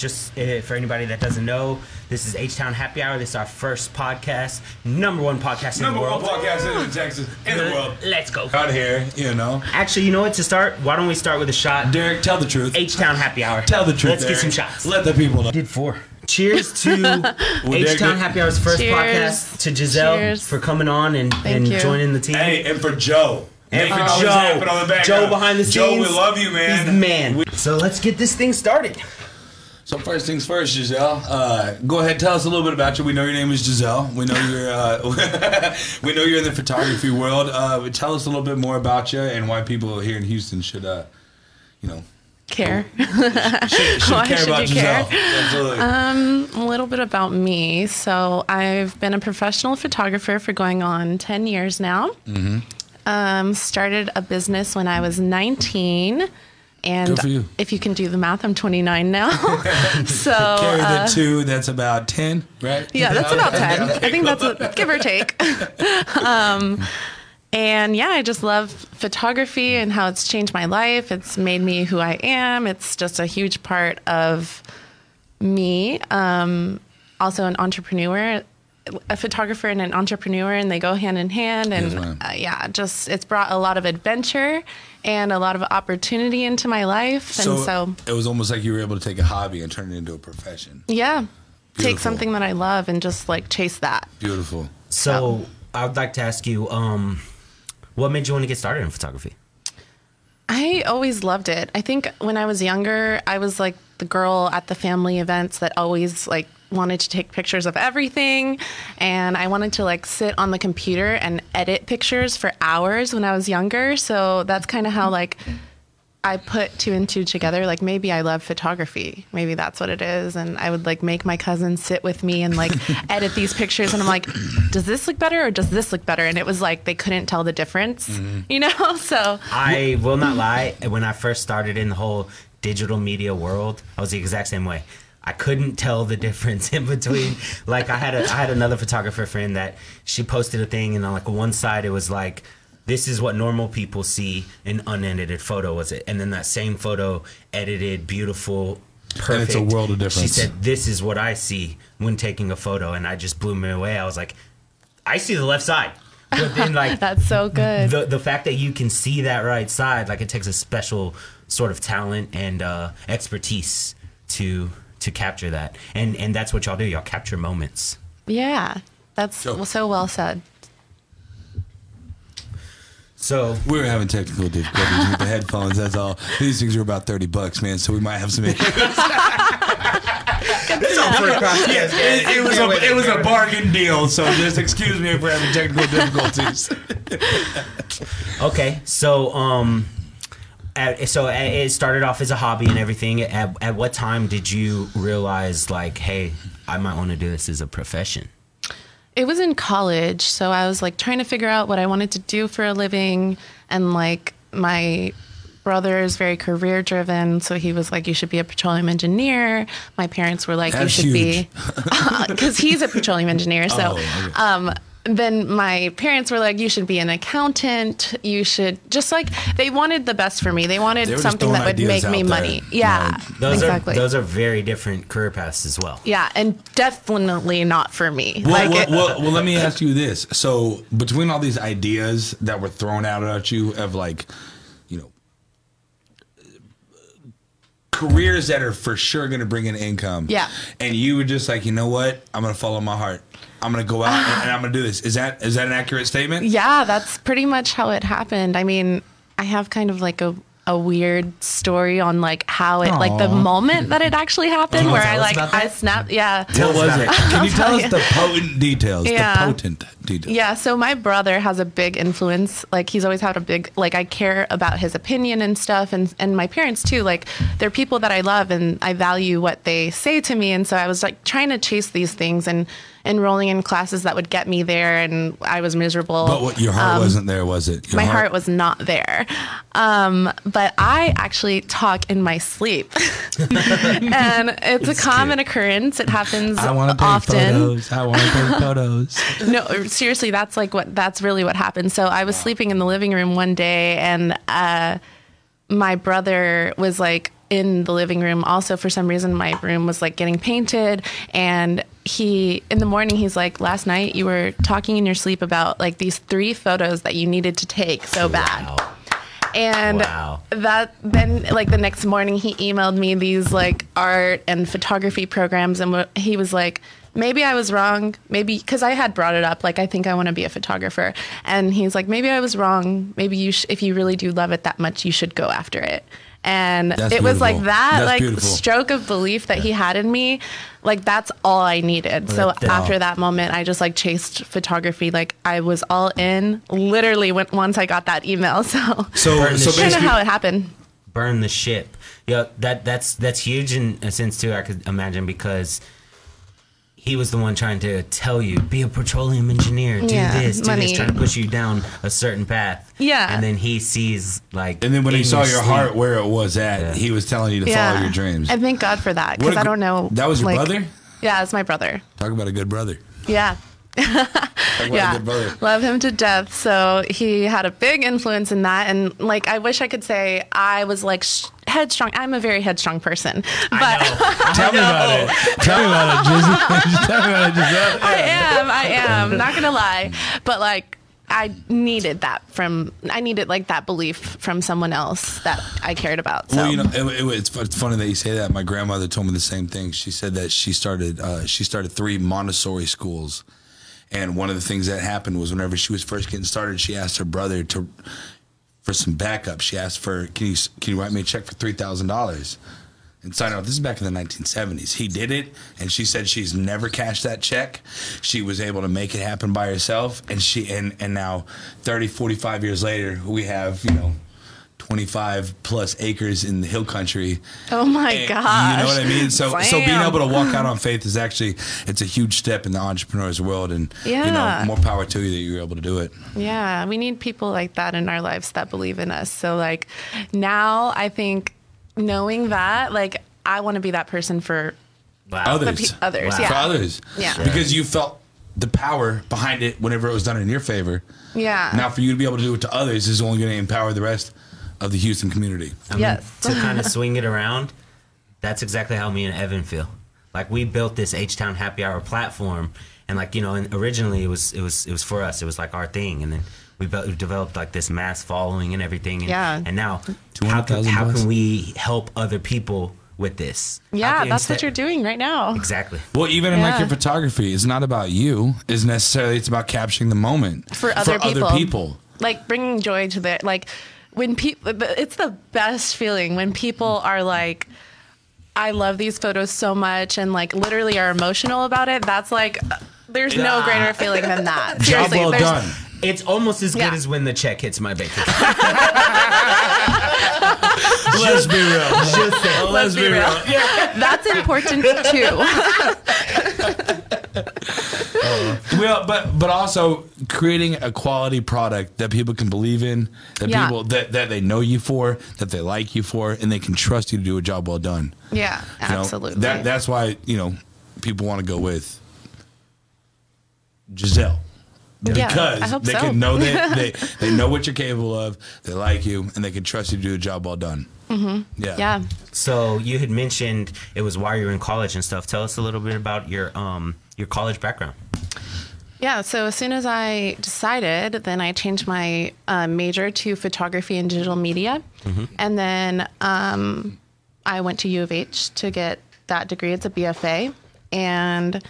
just uh, for anybody that doesn't know, this is H Town Happy Hour. This is our first podcast, number one podcast in the world. Number the one world. podcast in Texas, in the world. Let's go. Out here, you know. Actually, you know what? To start, why don't we start with a shot? Derek, tell the truth. H Town Happy Hour. Tell the truth. Let's get some shots. Let the people know. did four. Cheers to H Town Happy Hour's first Cheers. podcast. To Giselle Cheers. for coming on and, and you. joining the team. Hey, and for Joe. And for Joe. on the background. Joe behind the scenes, Joe, scenes. we love you, man. He's the man. So let's get this thing started. So first things first, Giselle. Uh, go ahead, tell us a little bit about you. We know your name is Giselle. We know you're. Uh, we know you're in the photography world. Uh, tell us a little bit more about you and why people here in Houston should, uh, you know, Care. should, should Why care should about you care? Giselle. Absolutely. Um, a little bit about me. So I've been a professional photographer for going on 10 years now. Mm-hmm. Um, started a business when I was 19. And you. if you can do the math, I'm 29 now. so Carry uh, the two. That's about ten, right? yeah, that's about 10. I think that's a, give or take. um, and yeah, I just love photography and how it's changed my life. It's made me who I am. It's just a huge part of me. Um, also, an entrepreneur, a photographer and an entrepreneur, and they go hand in hand. And uh, yeah, just it's brought a lot of adventure and a lot of opportunity into my life. So, and so, it was almost like you were able to take a hobby and turn it into a profession. yeah, take something that I love and just like chase that. Beautiful. So I would like to ask you, um, what made you want to get started in photography? I always loved it. I think when I was younger, I was like the girl at the family events that always like wanted to take pictures of everything and I wanted to like sit on the computer and edit pictures for hours when I was younger. So that's kind of how like I put two and two together. Like maybe I love photography. Maybe that's what it is. And I would like make my cousin sit with me and like edit these pictures. And I'm like, does this look better or does this look better? And it was like they couldn't tell the difference, mm-hmm. you know? So I will not lie. When I first started in the whole digital media world, I was the exact same way. I couldn't tell the difference in between. Like I had a, I had another photographer friend that she posted a thing, and on like one side it was like, "This is what normal people see." An unedited photo was it, and then that same photo, edited, beautiful, perfect. and it's a world of difference. She said, "This is what I see when taking a photo," and I just blew me away. I was like, "I see the left side." But then like that's so good. the the fact that you can see that right side, like it takes a special sort of talent and uh, expertise to to capture that, and and that's what y'all do. Y'all capture moments. Yeah, that's So- so well said. So We were having technical difficulties with the headphones. That's all. These things are about thirty bucks, man. So we might have some issues. it, it was a it was a bargain deal. So just excuse me if we're having technical difficulties. okay, so um, at, so it started off as a hobby and everything. At at what time did you realize like, hey, I might want to do this as a profession? It was in college, so I was like trying to figure out what I wanted to do for a living, and like my brother is very career driven, so he was like, "You should be a petroleum engineer." My parents were like, That's "You should huge. be," because he's a petroleum engineer. So, Oh, okay. um, then my parents were like, "You should be an accountant. You should just like they wanted the best for me. They wanted They something that would make me there. money. Yeah, Those exactly. are those are very different career paths as well. yeah, and definitely not for me. Well, like, well, it- well, well, let me ask you this. So, between all these ideas that were thrown out at you of like, you know, careers that are for sure going to bring in income. Yeah. And you were just like, you know what? I'm going to follow my heart. I'm going to go out and, and I'm going to do this. Is that is that an accurate statement? Yeah, that's pretty much how it happened. I mean, I have kind of like a a weird story on like how it like the moment that it actually happened where I like I that? snapped yeah. What was it? Can you tell us the potent details? Yeah. The potent details. Yeah, so my brother has a big influence. Like he's always had a big like I care about his opinion and stuff and and my parents too. Like they're people that I love and I value what they say to me and so I was like trying to chase these things and enrolling in classes that would get me there and I was miserable. But what, your heart wasn't there, was it? Your my heart was not there. Um, but I actually talk in my sleep. and it's, a common occurrence. It happens I want to take often. photos. I want to take photos. No, seriously, that's like what that's really what happened. So I was sleeping in the living room one day and uh my brother was like in the living room. Also, for some reason, my room was like getting painted. And he, in the morning, he's like, Last night you were talking in your sleep about like these three photos that you needed to take so bad. Wow. And Wow. that then, like the next morning, he emailed me these like art and photography programs, and he was like, "Maybe I was wrong. Maybe because I had brought it up, like I think I want to be a photographer." And he's like, "Maybe I was wrong. Maybe you, sh- if you really do love it that much, you should go after it." And That's it was like that, That's like beautiful. stroke of belief that he had in me. Like that's all I needed. so that- that- after that moment, I just like chased photography. Like I was all in. Literally, when, once I got that email, so So so kind of how it happened. burn the ship. Yeah, that that's that's huge in a sense too. I could imagine because he was the one trying to tell you be a petroleum engineer, do Yeah, this, do money. this, trying to push you down a certain path. Yeah. and then he sees like, and then when he saw your sleep- heart where it was at, Yeah. he was telling you to Yeah, follow your dreams. And thank God for that because I don't know. That was your like- brother? Yeah, it's my brother. Talk about a good brother. Yeah. Talk about a yeah, good brother. love him to death. So he had a big influence in that, and like I wish I could say I was like sh- headstrong. I'm a very headstrong person, but Tell me about it. Tell me about it, Jizzy. Tell me about it, Giselle. I am. I am. Not gonna lie, but like I needed that from. I needed like that belief from someone else that I cared about. So Well, you know, it, it, it's, it's funny that you say that. My grandmother told me the same thing. She said that she started uh, she started three Montessori schools, and one of the things that happened was whenever she was first getting started, she asked her brother to for some backup. She asked for can you can you write me a check for three thousand dollars and sign out. This is back in the 1970s. He did it, and she said she's never cashed that check. She was able to make it happen by herself, and she and and now 30, 45 years later, we have you know. 25 plus acres in the hill country. Oh my And gosh. You know what I mean? So so being able to walk out on faith is actually it's a huge step in the entrepreneur's world and you know, more power to you that you're able to do it. Yeah, we need people like that in our lives that believe in us. So like now I think knowing that, like I want to be that person for Wow. Others. pe- others. Wow. Yeah. For others. Yeah. Sure. Because you felt the power behind it whenever it was done in your favor. Yeah. Now for you to be able to do it to others is only going to empower the rest of the Houston community. I mean, Yes. to kind of swing it around, that's exactly how me and Evan feel. Like we built this H Town Happy Hour platform, and like you know, and originally it was it was it was for us. It was like our thing, and then we, built, we developed like this mass following and everything. And, Yeah. And now, how can, how can we help other people with this? Yeah, can- that's what you're doing right now. Exactly. Well, even in like your photography, it's not about you. It's necessarily it's about capturing the moment For other people. Other people. Like bringing joy to the like when people it's the best feeling when people mm. are like I love these photos so much and like literally are emotional about it. That's like uh, there's no greater feeling than that. Job Seriously, well done. It's almost as good Yeah. as when the check hits my bank account. Let's be real. Just saying. Let's be real. Yeah, That's important too. Well, but but also creating a quality product that people can believe in, that Yeah. people that, that they know you for, that they like you for, and they can trust you to do a job well done. Yeah, You know, absolutely. that that's why you know people want to go with Giselle. Yeah, because I they so. can know that they, they know what you're capable of, they like you, and they can trust you to do a job well done. Mm-hmm. Yeah. yeah. So you had mentioned it was while you were in college and stuff. Tell us a little bit about your um your college background. Yeah, so as soon as I decided, then I changed my uh, major to photography and digital media. And then um, I went to U of H to get that degree. It's a BFA. And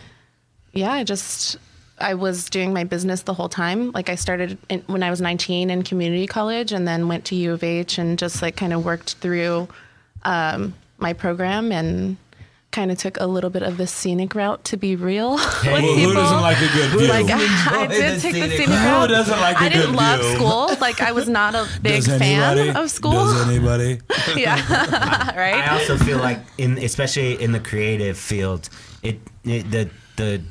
yeah, I just, I was doing my business the whole time. Like I started in, when I was 19 in community college and then went to U of H and just like kind of worked through um, my program and kind of took a little bit of the scenic route to be real with Well, who doesn't like a good view? Like I Enjoy did the take the scenic scenic route. route. Who doesn't like a I didn't good love view? school. Like I was not a big Does fan anybody? of school. Does anybody? yeah, right. I also feel like in especially in the creative field, it, it the the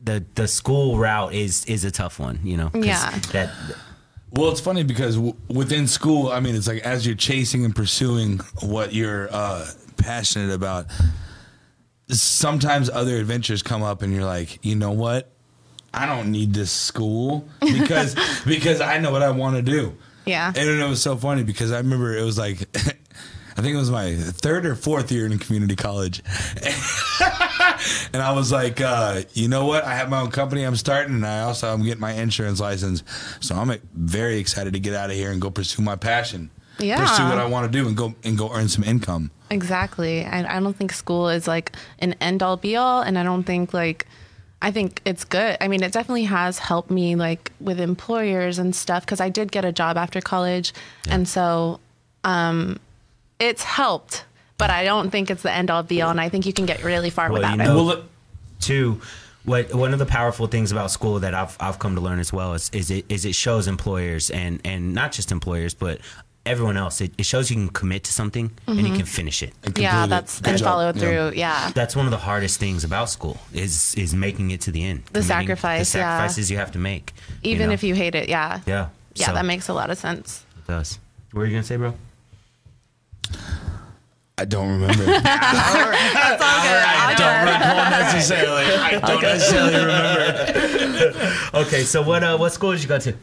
the the school route is is a tough one, you know. Yeah. That Well, it's funny because w- within school, I mean, it's like as you're chasing and pursuing what you're uh, passionate about, sometimes other adventures come up, and you're like, you know what? I don't need this school because because I know what I want to do. Yeah. And it was so funny because I remember it was like. I think it was my third or fourth year in community college. and I was like, uh, you know what? I have my own company I'm starting, and I also I'm getting my insurance license. So I'm very excited to get out of here and go pursue my passion. Yeah. Pursue what I want to do and go and go earn some income. Exactly. I, I don't think school is like an end all be all, and I don't think like. I think it's good. I mean, it definitely has helped me like with employers and stuff because I did get a job after college, and so um, it's helped. But I don't think it's the end all be all, and I think you can get really far Well, without you it. know- Well, look, Two, what one of the powerful things about school that I've I've come to learn as well is is it is it shows employers and and not just employers but everyone else. It, it shows you can commit to something and you can finish it. and yeah, complete it. that's and follow through. Yeah. That's one of the hardest things about school is is making it to the end. The sacrifice, the yeah. sacrifices you have to make. you Even know? if you hate it, yeah. yeah Yeah, So, that makes a lot of sense. it does. What are you gonna say, bro? I don't remember. That's all good. All don't good. recall necessarily. I don't necessarily remember. Okay, so what uh what school did you go to?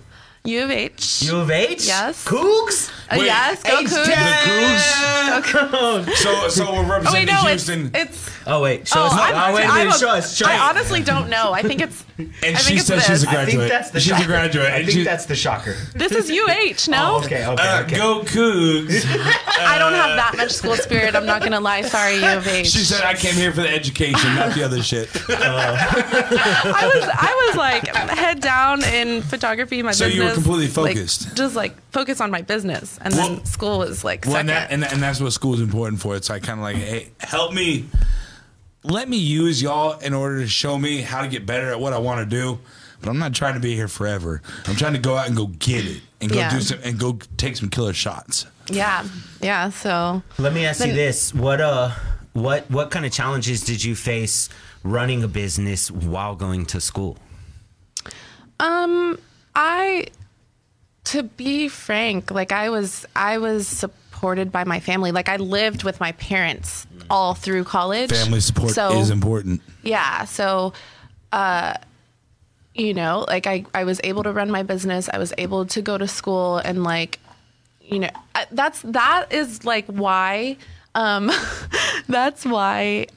U of H. U of H. Yes. Cougs. Uh, Wait, yes, go H Cougs. The Cougs. So, so we're Oh wait, representing no, Houston. it's Oh wait, show Oh, us. I'm, oh, wait, I'm wait, a- show us. Show I honestly don't know. I think it's. and I she think says she's a this. I think graduate. that's the she's shocker. a graduate. I think she- that's the shocker. This is UH. No, Oh, okay, okay, uh, okay. Go Cougs. I don't have that much school spirit. I'm not gonna lie. Sorry, U of H. She said, "I came here for the education, not the other shit." I was I was like head down in photography. My So you were business, completely like, focused. just like focus on my business, and Well- then school is like Well, second. and, that, and, and that's what school is important for. It's like kind of like, hey, help me, let me use y'all in order to show me how to get better at what I want to do. But I'm not trying to be here forever. I'm trying to go out and go get it and go Yeah. do some and go take some killer shots. yeah, yeah. So Let me ask you this: what uh, what what kind of challenges did you face running a business while going to school? Um, I, to be frank, like I was, I was supported by my family. Like I lived with my parents all through college. Family support So, is important. Yeah. So, uh, you know, like I, I was able to run my business. I was able to go to school and like, you know, that's, that is like why, um, that's why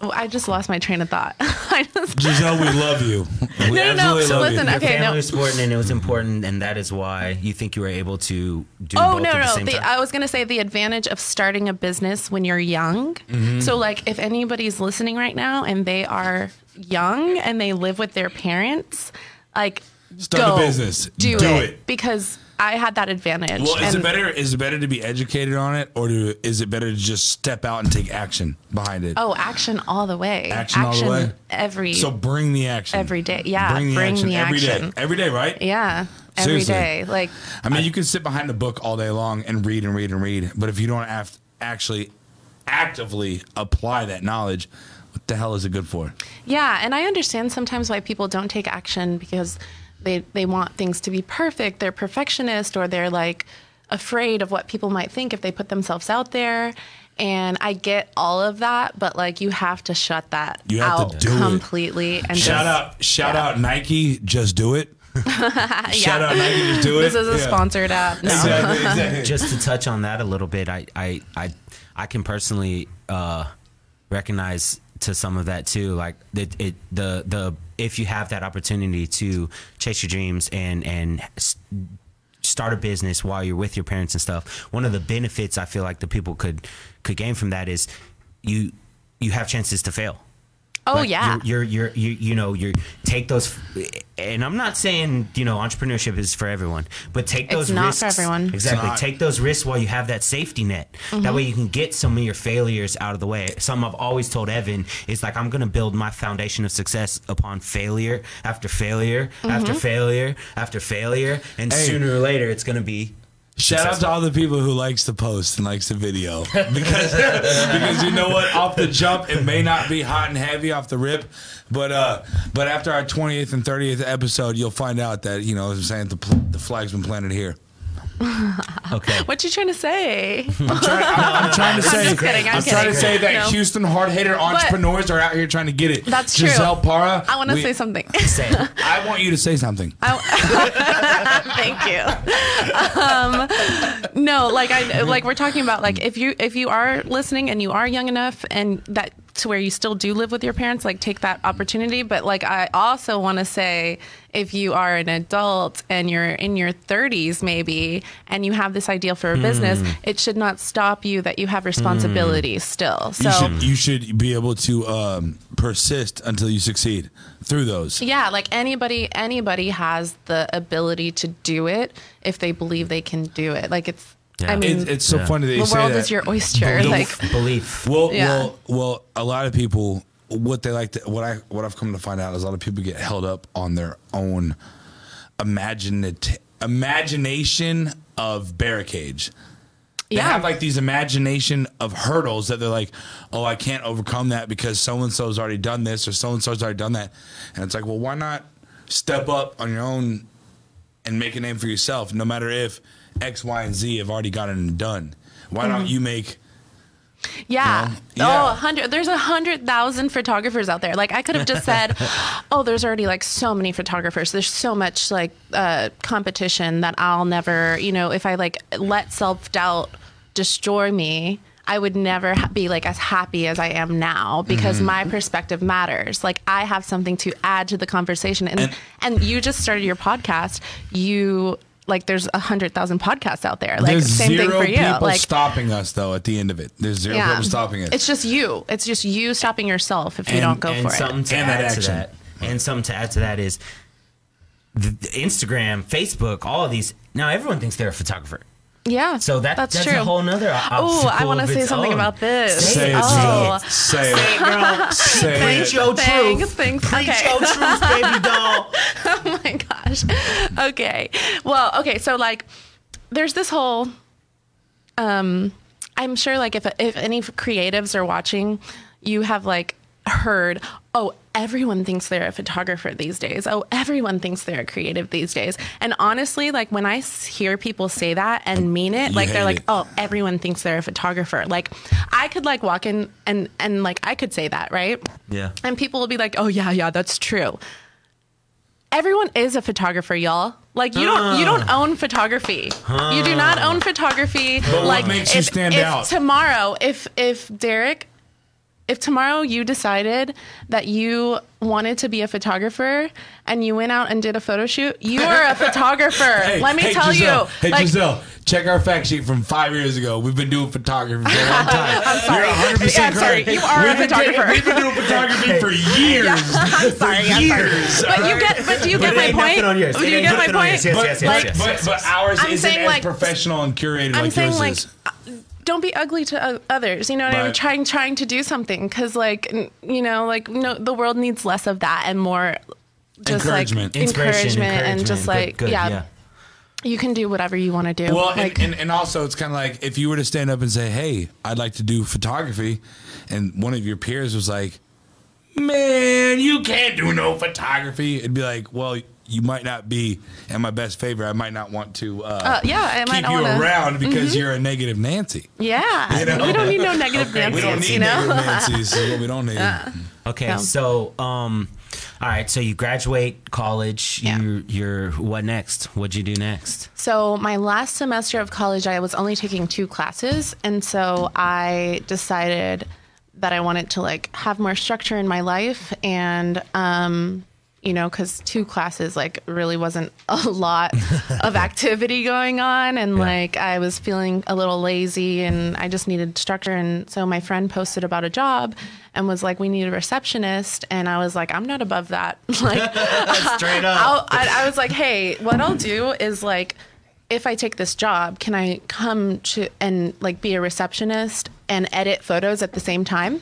well, I just lost my train of thought. I just, Giselle, we love you. We No, no, no. absolutely So love listen, you. Your Okay, family no. was important, and it was important, and that is why you think you were able to do Oh both no at the no! same The, time. I was gonna say the advantage of starting a business when you're young. Mm-hmm. So like, if anybody's listening right now and they are young and they live with their parents, like Start a go, business. do, Do it. it. because I had that advantage. Well, is it better? Is it better to be educated on it, or do, is it better to just step out and take action behind it? Oh, action all the way. Action all the way? every. So bring the action Every day. Yeah, Bring the bring action the every day. action. Every day, right? yeah, every Seriously. day. Like I mean, you can sit behind a book all day long and read and read and read, but if you don't have actually actively apply that knowledge, what the hell is it good for? Yeah, and I understand sometimes why people don't take action because they they want things to be perfect. They're perfectionist or they're like afraid of what people might think if they put themselves out there. And I get all of that, but like you have to shut that You have to out do it. completely and Shout just, out, shout yeah. out Nike, just do it. Shout Yeah. out Nike, just do it. This is a Yeah. sponsored app. No. Exactly, exactly. just to touch on that a little bit, I I I, I can personally uh, recognize to some of that too. Like it, it the the if you have that opportunity to chase your dreams and and start a business while you're with your parents and stuff, one of the benefits I feel like the people could could gain from that is you you have chances to fail. Oh Like, yeah. you're, you're, you're you you know you take those, and I'm not saying you know entrepreneurship is for everyone, but take those It's not risks. for everyone. Exactly, not. take those risks while you have that safety net. That Mm-hmm. way you can get some of your failures out of the way. Something I've always told Evan is like I'm gonna build my foundation of success upon failure after failure after Mm-hmm. failure after failure, and Hey. sooner or later it's gonna be. Shout out to all the people who likes to post and likes the video. Because because you know what? Off the jump it may not be hot and heavy off the rip but uh but after our 28th and 30th episode you'll find out that you know as I'm saying? The the flag's been planted here Okay. What you trying to say? I'm trying, I'm, I'm trying to say, just kidding, I'm I'm trying to say that No. Houston hard hitter entrepreneurs are out here trying to get it. That's true. Giselle Para. I want to say something. Say. I want you to say something. Thank you. Um, no, like I like we're talking about like if you if you are listening and you are young enough and that to where you still do live with your parents, like take that opportunity. But like I also want to say if you are an adult and you're in your 30s maybe and you have this ideal for a business, it should not stop you that you have responsibilities still. So you should you should be able to um, persist until you succeed through those. Yeah, like anybody anybody has the ability to do it if they believe they can do it. Like it's I mean It, it's so Yeah. funny that you the say world that. is your oyster. Like Belief. Well, Yeah. well, well. A lot of people, what they like to, what I, what I've come to find out is a lot of people get held up on their own imaginat- imagination of barricades. They Yeah. have like these imagination of hurdles that they're like, oh, I can't overcome that because so and so's already done this or so and so's already done that, and it's like, well, why not step up on your own and make a name for yourself, no matter if X, Y, and Z have already gotten it done. Why don't you make Yeah. You know? Yeah. Oh, hundred. There's a hundred thousand photographers out there. Like I could have just said, "Oh, there's already like so many photographers. There's so much like uh, competition that I'll never, you know, if I like let self doubt destroy me." I would never ha- be like as happy as I am now because Mm-hmm. my perspective matters. Like I have something to add to the conversation, and And- and, you just started your podcast. You like there's a hundred thousand podcasts out there. Like There's same zero thing for you. people Like stopping us though. At the end of it, there's zero people stopping us. it's just you. It's just you stopping yourself if you don't go and for something it. to And that add to that, and something to add to that is the, the Instagram, Facebook, all of these. Now everyone thinks they're a photographer, Yeah. so that that's, that's true. a whole nother. Oh, I want to say something about this. Say it, oh, Giselle. Say it. girl. Say Preach it. your thanks, truth. thanks. Preach Okay. your truth, baby doll. oh my gosh. Okay. Well, okay. So like, there's this whole. Um, I'm sure like if if any creatives are watching, you have like heard, oh, everyone thinks they're a photographer these days. Oh, everyone thinks they're a creative these days. And honestly, like when I hear people say that and oh, mean it, You like they're like, it. oh, everyone thinks they're a photographer. Like I could like walk in and and like I could say that, right? Yeah. And people will be like, "Oh yeah, yeah, that's true." Everyone is a photographer, y'all. Like you don't you don't ah. own photography. You do not own photography. what like makes you stand if out? tomorrow, if if Derek, if tomorrow you decided that you wanted to be a photographer and you went out and did a photo shoot, you are a photographer. Hey, Let me hey, tell Giselle, you. Hey like, Giselle, check our fact sheet from five years ago. We've been doing photography for a long time. I'm sorry. You're 100 Yeah, percent I'm sorry. correct. You are a We've been doing- photographer. We've been doing photography for years. I'm sorry. I'm sorry. years, But you get but do you But get my point? nothing on yours. Do you get my point? yours. Yes, yes, but, yes, yes, but, yes, but ours I'm isn't as like- professional and curated I'm like saying yours like is. Don't be ugly to others. You know what I mean? Trying trying to do something because like you know like no the world needs less of that and more just Encouragement. like Inspiration, encouragement, and just like Good, good, yeah, yeah. you can do whatever you want to do. Well, like and, and, and also it's kind of like if you were to stand up and say, "Hey, I'd like to do photography," and one of your peers was like, "Man, you can't do no photography," it'd be like, "Well, you might not be in my best favor. I might not want to uh, Uh, yeah, I might keep not you wanna- Mm-hmm. around because you're a negative Nancy. yeah, You know? we don't need no negative Okay, Nancy's. We don't need you know, negative Nancy's. is what we don't need. Okay, No. so um, all right. So you graduate college. Yeah. You you're what next? What'd you do next? So my last semester of college, I was only taking two classes, and so I decided that I wanted to like have more structure in my life, and um, you know, because two classes like really wasn't a lot of activity going on, and like I was feeling a little lazy, and I just needed structure, and so my friend posted about a job. And was like, we need a receptionist, and I was like, I'm not above that. like, Straight up. I, I was like, hey, what I'll do is like, if I take this job, can I come to and like be a receptionist and edit photos at the same time?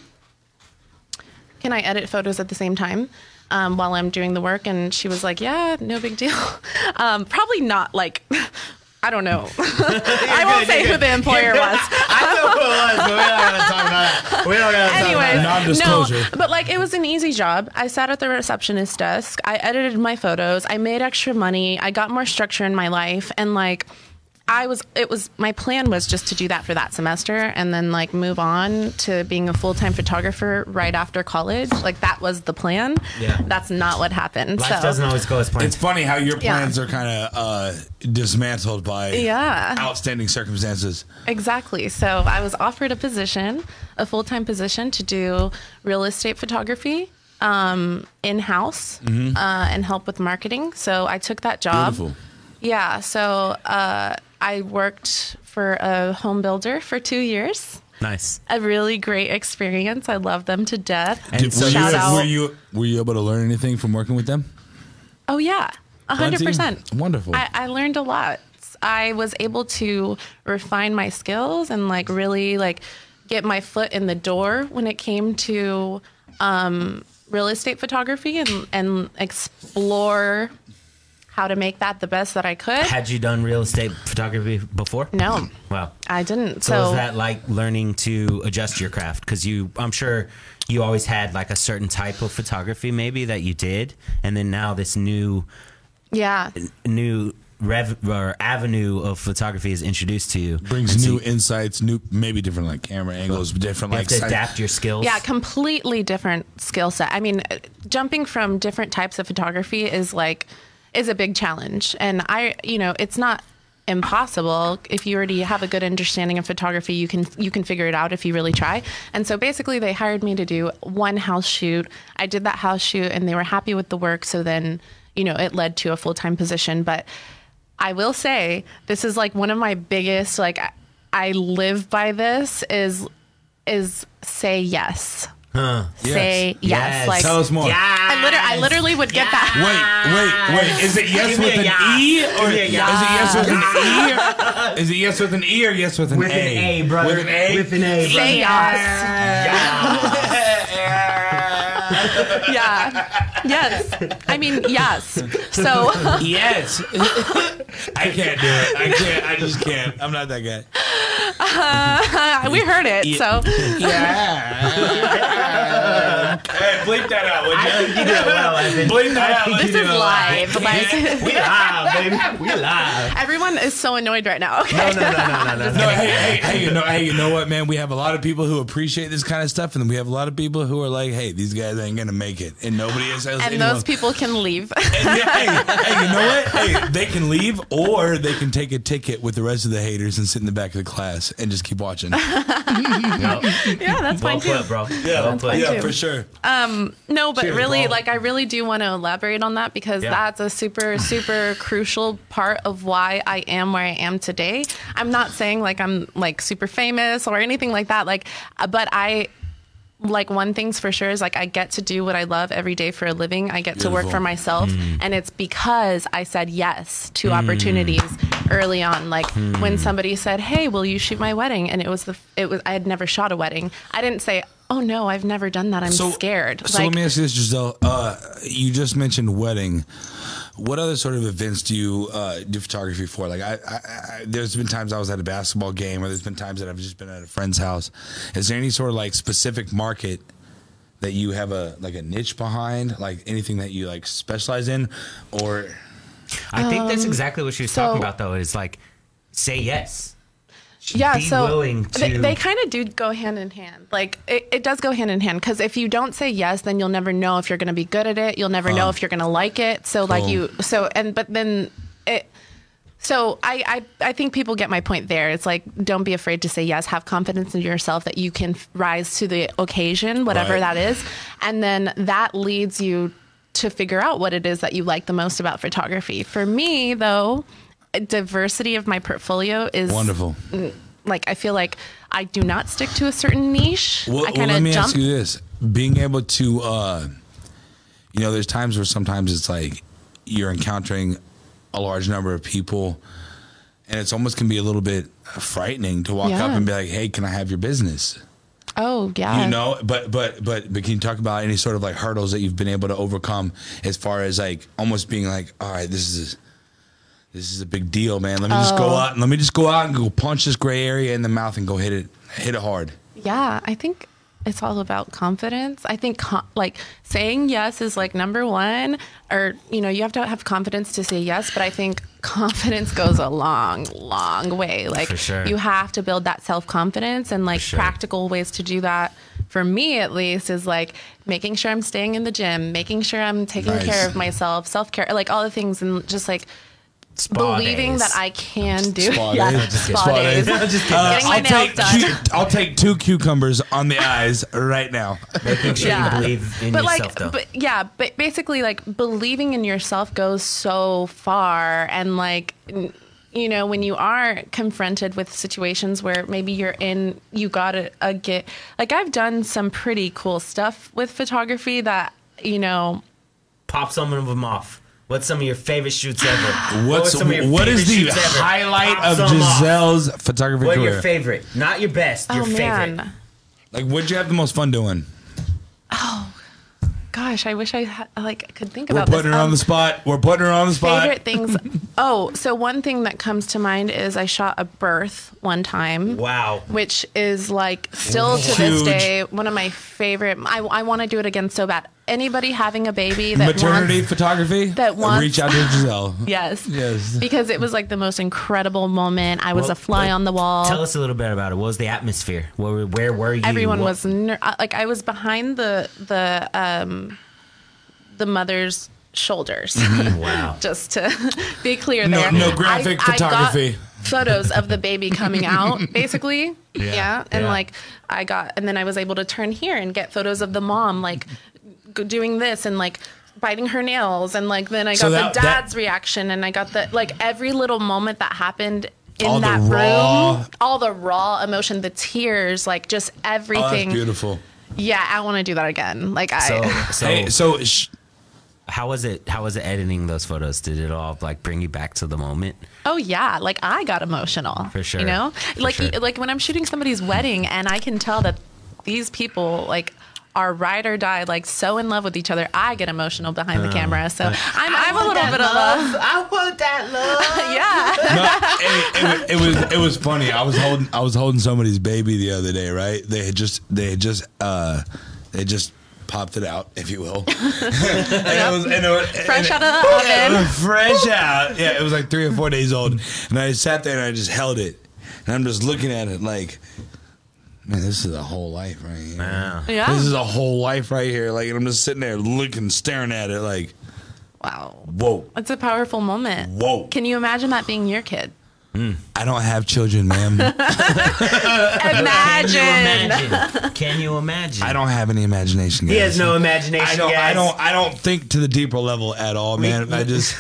Can I edit photos at the same time um, while I'm doing the work? And she was like, yeah, no big deal. Um, probably not like. I don't know. I won't good, say who good. the employer was. I know who it was, but we're not gonna talk about that. We don't gotta Anyways, talk about Non-disclosure. no, but like it was an easy job. I sat at the receptionist desk. I edited my photos. I made extra money. I got more structure in my life, and like I was it was my plan was just to do that for that semester and then like move on to being a full-time photographer right after college. Like that was the plan. Yeah. That's not what happened. Life so doesn't always go as planned. It's funny how your Yeah. plans are kind of uh, dismantled by Yeah. outstanding circumstances. Exactly. So I was offered a position, a full time position to do real estate photography um, in house uh, and help with marketing. So I took that job. Beautiful. Yeah. So uh, I worked for a home builder for two years. nice. A really great experience. I love them to death. And Did- so were, you, shout out. were you were you able to learn anything from working with them? Oh yeah, a hundred percent. Wonderful. I, I learned a lot. I was able to refine my skills and like really like get my foot in the door when it came to um, real estate photography and and explore how to make that the best that I could. Had you done real estate photography before? no, Wow. I didn't. So, So, is that like learning to adjust your craft? Because you, I'm sure you always had like a certain type of photography maybe that you did, and then now this new, yeah, new rev or avenue of photography is introduced to you. Brings And so new you insights, new maybe different like camera angles, different have like to adapt your skills. Yeah, completely different skill set. I mean, uh, jumping from different types of photography is like is a big challenge. And I, you know, it's not impossible. If you already have a good understanding of photography you can you can figure it out if you really try. And so basically they hired me to do one house shoot. I did that house shoot and they were happy with the work. So then you know it led to a full-time position. But I will say this is like one of my biggest like I, live by this is is say yes. Say yes. Yes. Like Tell us more. I literally I literally would get that. Wait, wait, wait. Is it yes with an yes. E or Give is it yes. yes with an E? Is it yes with an E or yes with an With A? With an A, brother. With an A. With an A, Say yes. yeah. Yes. I mean yes. So Yes. I can't do it. I can't. I just can't. I'm not that guy. Uh, we heard it. So Yeah. hey, bleep that out, would I you? think you did it well, Evan. Bleep that out. this is live. Like We live, baby. We live. everyone is so annoyed right now. Okay. No, no, no, no, no, no. No, hey, hey, hey, you know, hey, you know what, man? We have a lot of people who appreciate this kind of stuff, and then we have a lot of people who are like, "Hey, these guys ain't gonna make it," and nobody is. And those people can leave. And yeah, hey, hey, you know what? Hey, they can leave, or they can take a ticket with the rest of the haters and sit in the back of the class and just keep watching. No. yeah, that's Well fine too. put, bro. well put. yeah, too. for sure. Um, no, but Cheers, really, Paul. like, I really do want to elaborate on that because Yeah. that's a super, super crucial part of why I am where I am today. I'm not saying like I'm like super famous or anything like that. Like, uh, but I, like, one thing's for sure is like I get to do what I love every day for a living. I get to work for myself. Mm-hmm. And it's because I said yes to mm. opportunities early on. Like, mm. when somebody said, Hey, will you shoot my wedding? And it was the, it was, I had never shot a wedding. I didn't say, Oh no, I've never done that. I'm scared. So let me ask you this, Giselle. Uh, you just mentioned wedding. What other sort of events do you uh, do photography for? Like, I, I, I, there's been times I was at a basketball game, or there's been times that I've just been at a friend's house. Is there any sort of like specific market that you have a like a niche behind, like anything that you like specialize in, or I think that's exactly what she was Um, so- talking about, though. Is like, say yes. Yeah so willing they, to- they kind of do go hand in hand. Like it, it does go hand in hand because if you don't say yes then you'll never know if you're going to be good at it. You'll never know ah. if you're going to like it. So like you so and but then it so I, I i think people get my point there. It's like don't be afraid to say yes. Have confidence in yourself that you can f- rise to the occasion whatever Right. that is. And then that leads you to figure out what it is that you like the most about photography. For me though diversity of my portfolio is wonderful? like I feel like I do not stick to a certain niche. Well, I well, let me jump. ask you this: being able to, uh, you know, there's times where sometimes it's like you're encountering a large number of people, and it's almost can be a little bit frightening to walk Yeah. up and be like, "Hey, can I have your business?" oh yeah, You know, but but but but can you talk about any sort of like hurdles that you've been able to overcome as far as like almost being like, "All right, this is." This is a big deal, man. Let me just go Oh. out and let me just go out and go punch this gray area in the mouth and go hit it, hit it hard. yeah. I think it's all about confidence. I think co- like saying yes is like number one, or you know you have to have confidence to say yes. But I think confidence goes a long, long way. Like For sure. you have to build that self confidence and like sure. practical ways to do that. For me, at least, is like making sure I'm staying in the gym, making sure I'm taking Nice. care of myself, self care, like all the things, and just like Spa believing days. that I can do Spa yeah, days. spa Spa days. days. Just kidding. Uh, Getting my I'll nails take done. two, I'll take two cucumbers on the eyes right now. Making sure Yeah. you believe in but yourself, like though. but yeah but basically like believing in yourself goes so far and like n- you know when you are confronted with situations where maybe you're in you gotta uh, get like i've done some pretty cool stuff with photography that you know Pop some of them off. What's some of your favorite shoots ever? What's were some of your what is favorite the shoots ever? highlight Pop of some off. Giselle's photography What career? your favorite? Not your best. Your oh man favorite. Like, what'd you have the most fun doing? Oh gosh i wish i ha- like could think about it. We're about putting this. her on Um, the spot. We're putting her on the spot. favorite things oh so one thing that comes to mind is i shot a birth one time Wow. which is like still to this day one of my favorite. I, I want to do it again so bad. Anybody having a baby that Maternity wants, photography. that wants- reach out to Giselle. yes, Yes. because it was like the most incredible moment. I was Well, a fly well, on the wall. Tell us a little bit about it. What was the atmosphere? Where, were- where were you? Everyone What- was ner- uh, like I was behind the the um the mother's shoulders. Wow. Just to be clear, No- there. no graphic I- I got photography. photos of the baby coming out, basically. Yeah. And yeah. like I got, and then I was able to turn here and get photos of the mom, like g- doing this and like biting her nails. And like then I got So that- the that- dad's reaction and I got the, like every little moment that happened in that raw- room, all the raw emotion, the tears, like just everything. Oh, that's everything. beautiful. yeah, I want to do that again. Like I, So, so Hey, so sh- how was it? How was it editing those photos? Did it all like bring you back to the moment? Oh yeah, like I got emotional. For sure. You know? For like sure. like when I'm shooting somebody's wedding and I can tell that these people like are ride or die, like so in love with each other. I get emotional behind the Uh, camera. So I'm, I'm a little bit of a I want that love. yeah. no, it, it, was- it was it was funny. I was holding I was holding somebody's baby the other day. Right? They had just they had just uh they just popped it out, if you will. and it was, and it was, Fresh and out of the oven. was fresh out. Yeah, it was like three or four days old. And I sat there and I just held it, and I'm just looking at it like, man, this is a whole life right here. Wow. Yeah. This is a whole life right here. Like, and I'm just sitting there looking, staring at it, like, Wow. whoa. It's a powerful moment. Whoa. Can you imagine that being your kid? Hmm. I don't have children, ma'am. Imagine. Imagine. Can you imagine? I don't have any imagination. Guys. He has no imagination. I don't. I don't. I don't think to the deeper level at all, man. I just.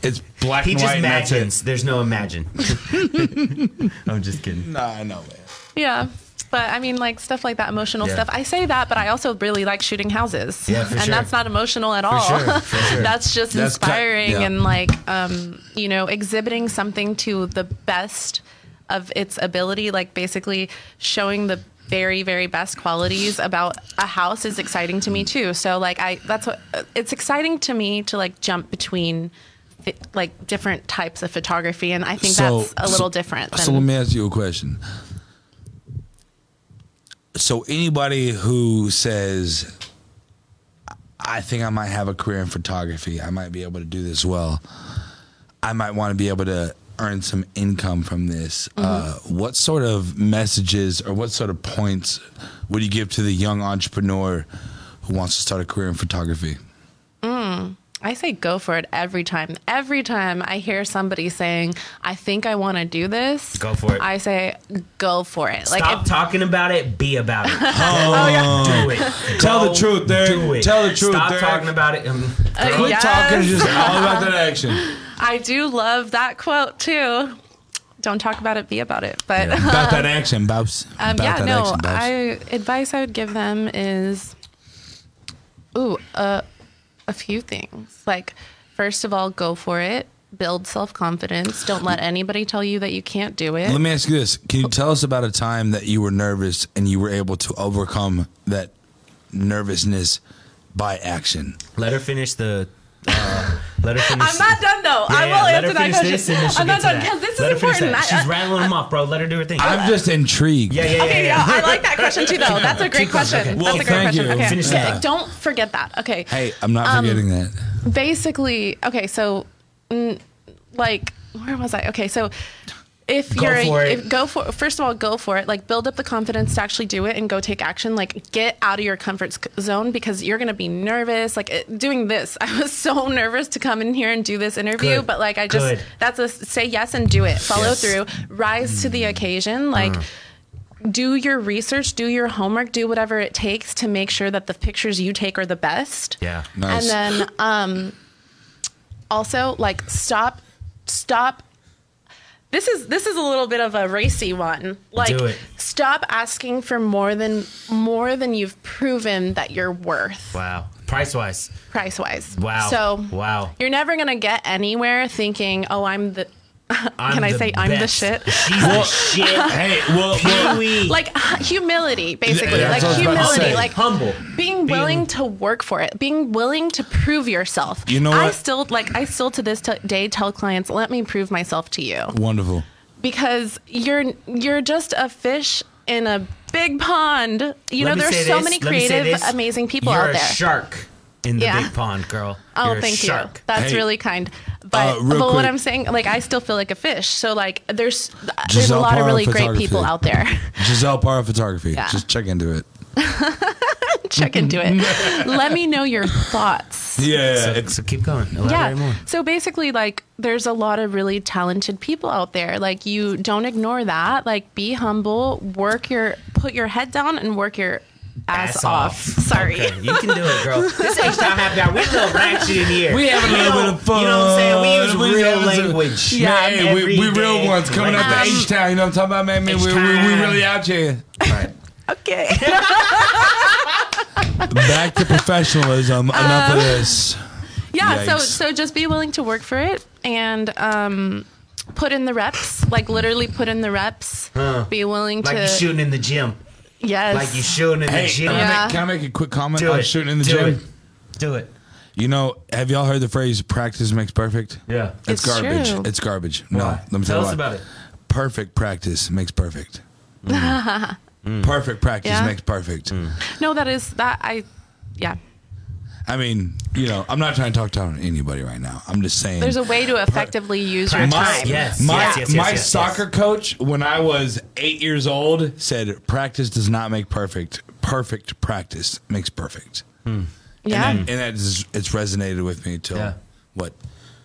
It's black He and just white. and that's imagines. There's no imagine. I'm just kidding. Nah, I know, man. Yeah. But I mean, like stuff like that, emotional Yeah. stuff. I say that, but I also really like shooting houses. Yeah, for and sure. that's not emotional at all. sure, for sure. that's just That's inspiring yeah. and like, um, you know, exhibiting something to the best of its ability. Like basically showing the very, very best qualities about a house is exciting to me too. So like, I that's what it's exciting to me to like jump between. Like different types of photography, and I think that's a little so- different. Than, So let me ask you a question. So anybody who says, "I think I might have a career in photography. I might be able to do this well. I might want to be able to earn some income from this." Uh, what sort of messages or what sort of points would you give to the young entrepreneur who wants to start a career in photography? I say go for it every time. Every time I hear somebody saying, "I think I want to do this," Go for it. I say, "Go for it." Stop Like, if, talking about it. Be about it. Oh, yeah. Do it. Tell the truth, Derek. Do it. Tell the truth, Stop Derek. talking about it. Um, Uh, Quit yes. talking. Just all about that action. I do love that quote too. Don't talk about it, be about it. But about that action, Babs. um, About yeah, that no. action, I advice I would give them is, ooh, uh, a few things. Like, first of all, go for it. Build self confidence. Don't let anybody tell you that you can't do it. Let me ask you this: Can you tell us about a time that you were nervous and you were able to overcome that nervousness by action? let her finish the. Uh, let her finish. I'm not done though. Yeah, I will let answer that question. this and then she'll I'm get not done because this Let is finish important. that. I- She's I- rattling them off, bro. Let her do her thing. I'm just intrigued. yeah, yeah, yeah. Okay, yeah. yeah, I like that question too, though. That's a great question. okay. That's a great thank question. you. Okay, Finish okay. that. Don't forget that. Okay, Hey, I'm not Um, forgetting that. basically, okay, so mm, like where was I? Okay, so if Go you're for it. If, go for first of all go for it like build up the confidence to actually do it and go take action like get out of your comfort zone because you're gonna be nervous like it, doing this i was so nervous to come in here and do this interview Good. but like i just Good. that's a say yes and do it follow Yes. through rise to the occasion like do your research do your homework do whatever it takes to make sure that the pictures you take are the best Yeah. Nice. and then um also like stop stop this is this is a little bit of a racy one like Do it. stop asking for more than more than you've proven that you're worth Wow. Price wise. price wise Wow. so Wow. you're never gonna get anywhere thinking oh i'm the I'm can i say i'm the shit? She's the shit. Hey, well, well like uh, humility basically. Yeah, like that's what I was about to humility like humble. being willing to work for it. Being willing to prove yourself. You know i still like i still to this t- day tell clients let me prove myself to you. Wonderful. because you're you're just a fish in a big pond. You Let know there's so this, many let me say creative amazing people You're out a there. shark in the Yeah. big pond, girl. Oh, You're a thank you. That's Hey, really kind. But uh, real but what. I'm saying, like, I still feel like a fish. So like, there's there's a Giselle lot of really great people out there. Giselle Parra Photography. Yeah. Just check into it. Check into it. Let me know your thoughts. Yeah, So, so keep going. Elaborate yeah. more. So basically, like, there's a lot of really talented people out there. Like, you don't ignore that. Like, be humble. Work your, put your head down and work your ass, off. Sorry. Okay, you can do it, girl. This H Town Happy Hour. We're a little ratchet in here. We have a You little know- bit of fun. You know what I'm saying? We use We real language. Yeah. Hey, we, we real ones coming up to. H Town. You know what I'm talking about, man? man we, we, we really out here. Right. Okay. Back to professionalism. Enough of this. yeah so Yikes. so just be willing to work for it and um put in the reps like literally put in the reps Huh. be willing Like to you shooting in the gym. Yes Like you shooting in Hey, the gym. can, I make, can I make a quick comment Do on it. shooting in the Do gym? It. Do it. You know, have y'all heard the phrase "practice makes perfect"? Yeah. It's It's, garbage. true. It's garbage. No, Why? let me Tell tell, us you why. about it. Perfect practice makes perfect. Mm. Perfect practice Yeah. makes perfect. Mm. no that is that i yeah I mean, you know, I'm not trying to talk down to anybody right now. I'm just saying. there's a way to effectively use your Practice, time yes. my yes, yes, my yes, yes, soccer coach, when I was eight years old, said practice does not make perfect. Perfect practice makes perfect. Hmm. yeah and that, and that is, it's resonated with me till Yeah. what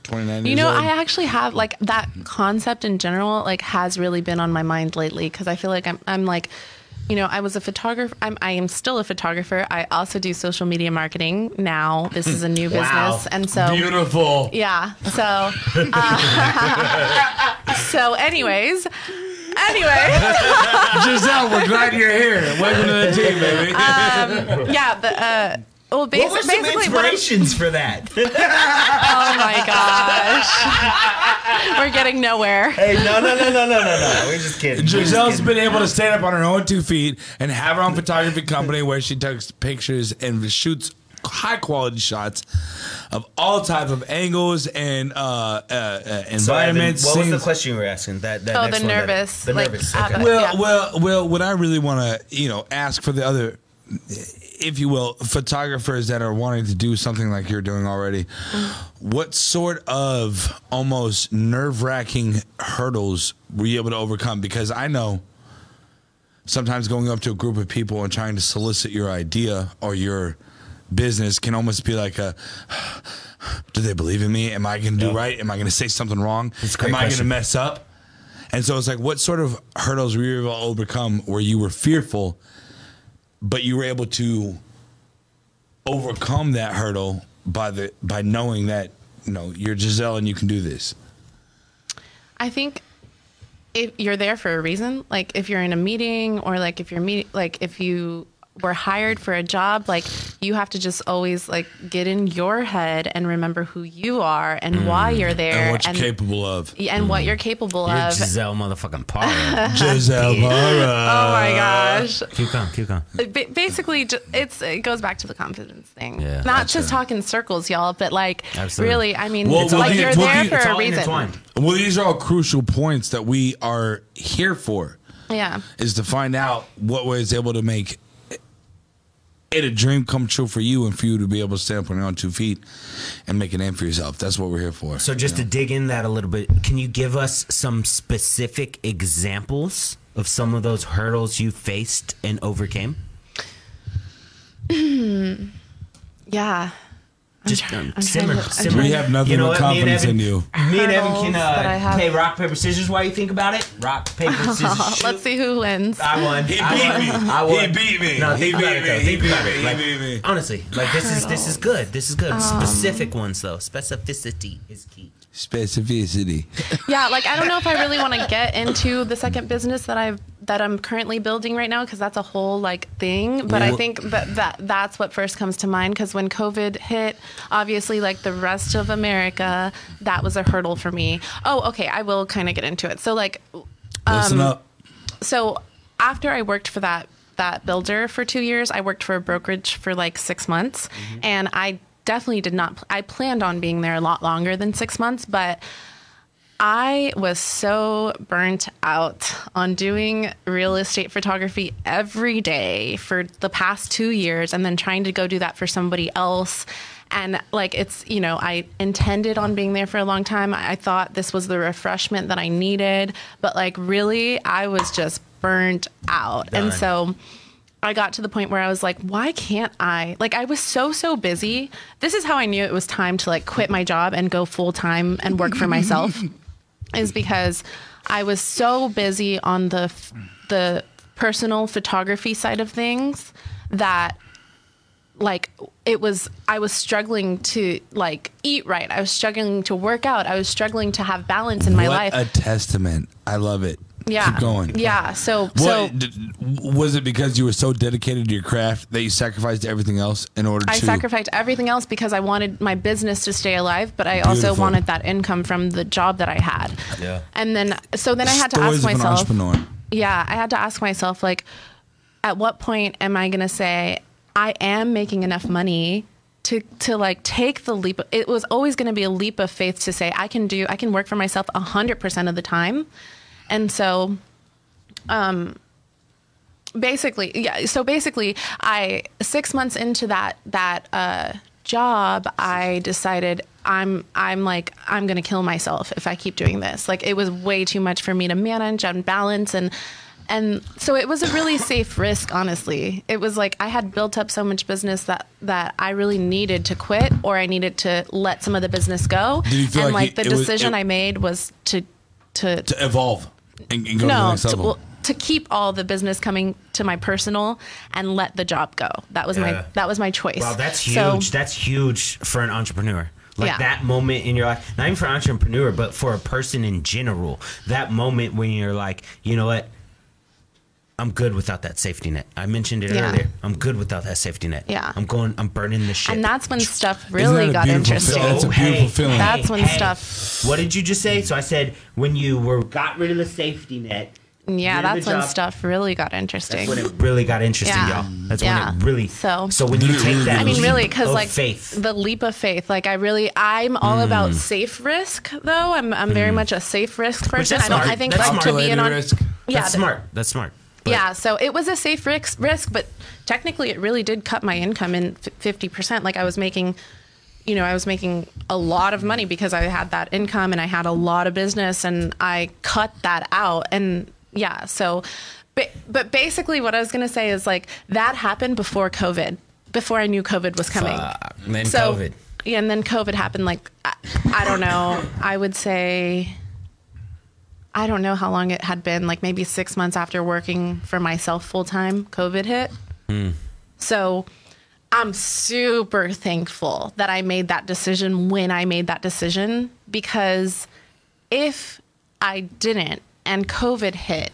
29 you know old. i actually have like that concept in general like has really been on my mind lately because i feel like i'm, I'm like you know i was a photographer I'm, i am still a photographer i also do social media marketing now this is a new Wow. business and so Beautiful. Yeah. So, uh, so, anyways, anyway, Giselle, we're glad you're here. Welcome to the team, baby. yeah. The uh, well, basi- What were some basically, what inspirations for that? oh my gosh, we're getting nowhere. hey, no, no, no, no, no, no, no. We're just kidding. We're just kidding. been able to stand up on her own two feet and have her own photography company where she takes pictures and shoots high quality shots of all type of angles and uh, uh, uh, So, Evan, environments. what was the question you were asking? That, that Oh, next the one, that- nervous, the like, nervous. Okay. Well, Yeah. well, well. What I really want to, you know, ask for the other, if you will, photographers that are wanting to do something like you're doing already, what sort of almost nerve wracking hurdles were you able to overcome? Because I know sometimes going up to a group of people and trying to solicit your idea or your business can almost be like a do they believe in me? Am i going to do Yeah. right? Am i going to say something wrong? Am i going to mess up? And so it's like what sort of hurdles were you able to overcome where you were fearful but you were able to overcome that hurdle by the by knowing that you know you're giselle and you can do this. I think if you're there for a reason, like if you're in a meeting or like if you're meeting, like if you were hired for a job, like you have to just always like get in your head and remember who you are and why mm. you're there and what you're capable of and what mm. you're capable You're of. Giselle motherfucking Parra. giselle Parra. oh my gosh. keep going, keep going. Uh, ba- basically ju- it's it goes back to the confidence thing Yeah, not just it. talking circles y'all but like Absolutely. really i mean Well, it's well, like the- you're well, there the- for a reason intertwined. Well, these are all crucial points that we are here for. yeah Is to find out what was able to make it a dream come true for you and for you to be able to stand up on your own two feet and make a name for yourself. That's what we're here for. So just to dig in that a little bit, can you give us some specific examples of some of those hurdles you faced and overcame? Hmm. Yeah. Just um, simmer, simmer. we have nothing You know but what, me and confidence Evan- in you. Me and Evan can that uh, have. play rock paper scissors while you think about it. Rock paper scissors. shoot. Let's see who wins. I won. He I beat won. me. I won. He beat me. No, He beat me. Think He beat it. me. Like, He beat me. honestly, like this is this is good. This is good. Um, Specific ones though. Specificity is key. Specificity. yeah, like I don't know if I really want to get into the second business that I've that I'm currently building right now because that's a whole like thing. But I think that, that that's what first comes to mind because when COVID hit, obviously like the rest of America, that was a hurdle for me. Oh, okay, I will kind of get into it. So like, Listen Um, up. so after I worked for that that builder for two years, I worked for a brokerage for like six months, and I definitely did not. I planned on being there a lot longer than six months, but I was so burnt out on doing real estate photography every day for the past two years and then trying to go do that for somebody else. And like, it's, you know, I intended on being there for a long time. I thought this was the refreshment that I needed, but like, really, I was just burnt out. And so, I got to the point where I was like, why can't I? Like, I was so, so busy. This is how I knew it was time to like quit my job and go full time and work for myself, is because I was so busy on the f- the personal photography side of things that like it was I was struggling to like eat right. I was struggling to work out. I was struggling to have balance in my what life. a testament. I love it. Yeah. Keep going. Yeah. So so did, was it because you were so dedicated to your craft that you sacrificed everything else in order I to? I sacrificed everything else because I wanted my business to stay alive, but I also wanted that income from the job that I had. Yeah. And then, so then I had to Stories ask of an myself, entrepreneur. yeah, I had to ask myself, like, at what point am I going to say I am making enough money to to like take the leap? It was always going to be a leap of faith to say I can do, I can work for myself hundred percent of the time, and so basically yeah so basically i six months into that that uh job i decided i'm i'm like i'm gonna kill myself if i keep doing this. Like it was way too much for me to manage and balance and and so it was a really safe risk honestly. It was like i had built up so much business that that i really needed to quit or i needed to let some of the business go. Did you feel and like like the it was- decision it- i made was to to to evolve and, and go to the no next to, well, to keep all the business coming to my personal and let the job go that was Yeah. my that was my choice Wow, that's huge. So- that's huge for an entrepreneur. Like Yeah. that moment in your life, not even for an entrepreneur, but for a person in general. That moment when you're like, you know what? I'm good without that safety net. I mentioned it Yeah. earlier. I'm good without that safety net. Yeah. I'm going. I'm burning the shit. and that's when stuff really got interesting fe- That's a beautiful feeling. That's when stuff- What did you just say? So I said when you were got rid of the safety net. yeah that's when job, stuff really got interesting That's when it really got interesting, Yeah. y'all. That's Yeah. when it really. So- so when you Did it take really that, I mean, really, because like faith. the leap of faith. Like, I really, I'm all Mm. about safe risk, though. I'm, I'm very much a safe risk person. that's I don't. smart. I think That's like to be an Calculated on. risk. Yeah, that's smart. That's smart. But- yeah, so it was a safe risk, risk, but technically it really did cut my income in fifty percent. Like I was making, you know, I was making a lot of money because I had that income and I had a lot of business, and I cut that out. And yeah, so, but, but basically, what I was gonna say is like that happened before COVID, before I knew COVID was coming. Fuck. Then so, COVID. Yeah, and then COVID happened. Like I, I don't know. I would say. I don't know how long it had been, like maybe six months after working for myself full time, COVID hit. Hmm. So I'm super thankful that I made that decision when I made that decision because if I didn't and COVID hit,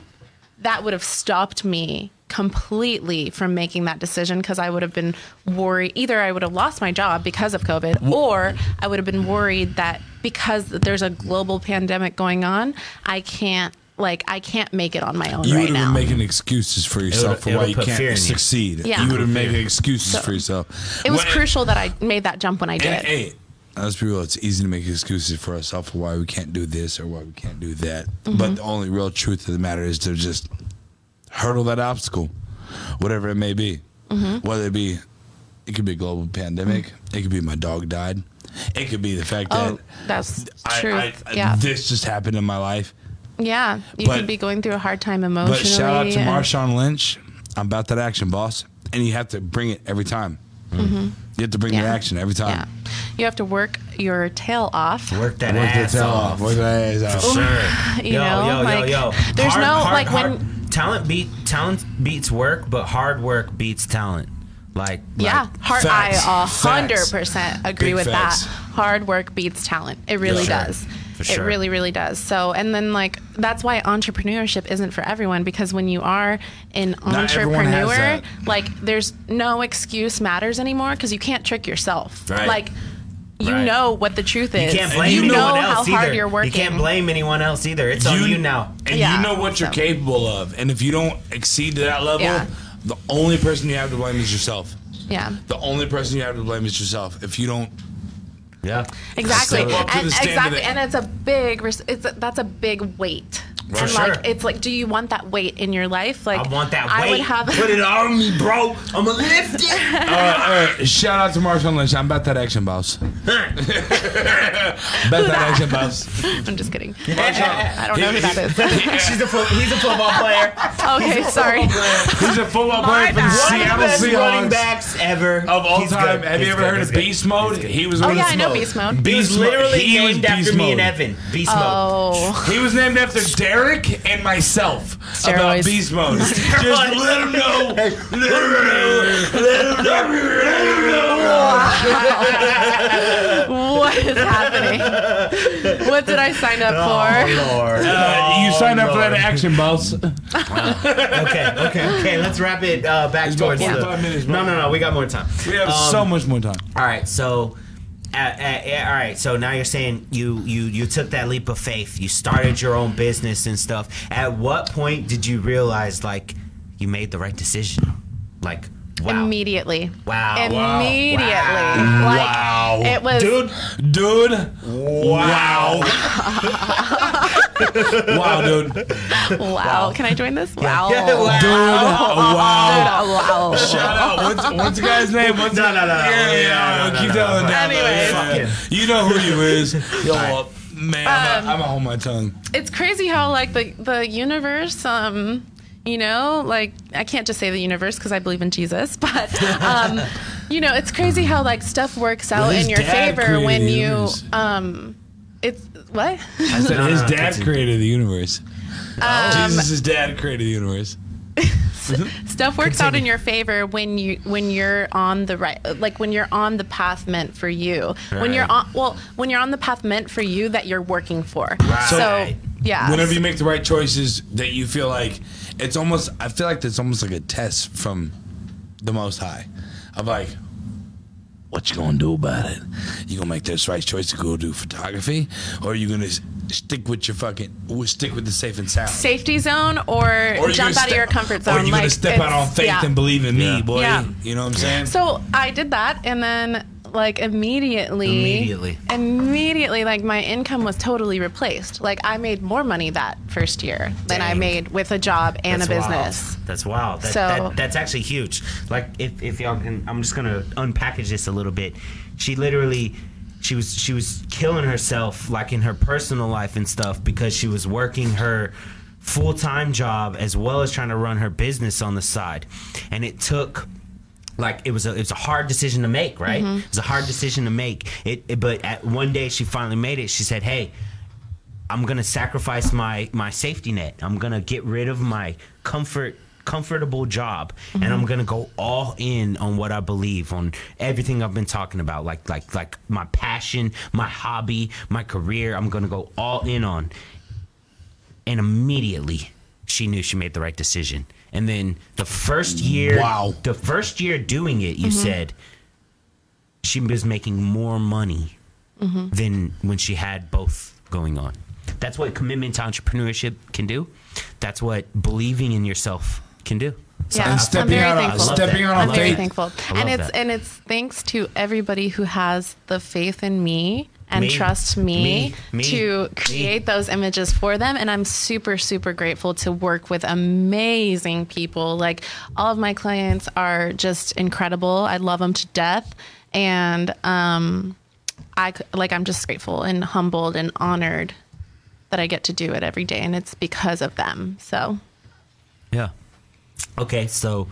that would have stopped me completely from making that decision because I would have been worried. Either I would have lost my job because of COVID, or I would have been worried that because there's a global pandemic going on, I can't like I can't make it on my own You right would have now. been making excuses for yourself for why you put fear in can't you. succeed. Yeah. You would have made excuses for yourself. it was When- crucial that I made that jump when I did. And, hey, let's be real. It's easy to make excuses for ourselves for why we can't do this or why we can't do that. Mm-hmm. But the only real truth of the matter is to just hurdle that obstacle, whatever it may be. Whether it be, it could be a global pandemic. It could be my dog died. It could be the fact that Oh, that's I, true. I, yeah. this just happened in my life. yeah. You but- could be going through a hard time emotionally. But emotionally. shout out to and- Marshawn Lynch. I'm about that action, boss. And you have to bring it every time. You have to bring the Mm-hmm. Yeah. action every Yeah. time. You have to work your tail off. Work that Work ass tail off. off. Work that ass off. Sure. You yo, know, yo, like, yo, yo. there's Hard- no, hard- like, hard- when- talent beat talent beats work, but hard work beats talent. Like Yeah, like, hard. Facts. I a hundred Facts. percent agree Big with facts. that. Hard work beats talent. It really sure. does. For It really, really does. So, and then like that's why entrepreneurship isn't for everyone because when you are an Not entrepreneur, like there's no excuse matters anymore because you can't trick yourself. Right. Like you Right. know what the truth is. You can't blame you anyone know else how either. hard you're working. You can't blame anyone else either. It's on you now. And Yeah, you know what you're so- capable of. And if you don't exceed to that level, Yeah. The only person you have to blame is yourself. Yeah. The only person you have to blame is yourself. If you don't, Yeah. Exactly, Step up to and the standard exactly, that- and it's a big, it's a, that's a big weight. For and sure. like, it's like, do you want that weight in your life? Like, I want that weight. I would have. Put it on me, bro. I'm gonna lift it. all right, all right. Shout out to Marshawn Lynch. I'm about that action, boss. bet that action, boss. I'm just kidding. I don't know who that is. She's a fo- he's a football player. Okay, sorry. He's a football player from the bad. Of Seattle best running Seahawks backs ever of all He's time. good. Have you ever good. heard He's of good. Oh, Beast Mode? He was Oh one yeah, of I know Beast Mode. He Beast was literally He was named after me and Evan. Beast mode. Oh, He was named after Derek and myself about Steroids. Beast Mode. Just let him know. Let him know. Let him know. Let him know. what is happening? What did I sign up for? Oh Lord. Uh, you signed up for that action, boss. okay, okay, okay. Let's wrap it uh, back It's about towards the. 45 minutes, bro. no, no, no. We got more time. We have Um, so much more time. All right, so. Uh, uh, uh, all right, so now you're saying you you you took that leap of faith. You started your own business and stuff. At what point did you realize like you made the right decision? Like wow, Immediately. Wow. Immediately. Wow. Like Wow. it was. Dude, dude, wow. wow, dude. Wow. Can I join this? Wow. Yeah, wow. Dude, wow. Wow. Shout out. What's, what's the guy's name? What's No, no, no, no. Yeah, yeah, No, yeah. no, Keep no, telling no. down. Anyways. Yeah, yeah. You know who you is. Yo, man, I'm, I'm gonna hold my tongue. it's crazy how like the the universe um you know like i can't just say the universe because i believe in jesus but um you know it's crazy how like stuff works out Well, in your favor when you um it's what? I said his no, no, dad created the universe. Um, Jesus' dad created the universe. stuff works out in your favor when you when you're on the right like when you're on the path meant for you. When you're on well when you're on the path meant for you that you're working for. Right. so yeah. Whenever you make the right choices, that you feel like it's almost. I feel like it's almost like a test from the Most High, of like, what you gonna do about it? You gonna make this right choice to go do photography, or are you gonna stick with your fucking stick with the safe and sound? safety zone or, Or jump gonna out of your comfort zone Or you gonna step out on faith yeah. and believe in me, Yeah. boy. Yeah. You know what I'm saying? So I did that, and then like immediately, Immediately. immediately, like my income was totally replaced. Like I made more money that first year than I made with a job and That's a wild. business. That's wild. That, So- that, that's actually huge. Like if, if y'all can, I'm just gonna unpackage this a little bit. She literally, she was she was killing herself like in her personal life and stuff because she was working her full time job as well as trying to run her business on the side, and it took like it was a it was a hard decision to make, right? Mm-hmm. It was a hard decision to make. It, it- but at one day she finally made it. She said, "Hey, I'm gonna sacrifice my my safety net. I'm gonna get rid of my comfort." comfortable job and Mm-hmm. I'm gonna go all in on what I believe on everything I've been talking about like like like my passion my hobby my career I'm gonna go all in on and immediately she knew she made the right decision and then the first year Wow. the first year doing it you mm-hmm. said she was making more money mm-hmm. than when she had both going on. That's what commitment to entrepreneurship can do. That's what believing in yourself can do. So Yeah, And I'm stepping very out on- thankful. stepping out I on I'm very faith. thankful, and it's that. and it's thanks to everybody who has the faith in me and Me. trust me, Me. Me. to create those images for them. And I'm super, super grateful to work with amazing people. Like all of my clients are just incredible. I love them to death. And um, I like I'm just grateful and humbled and honored that I get to do it every day, and it's because of them. So Yeah. Okay, so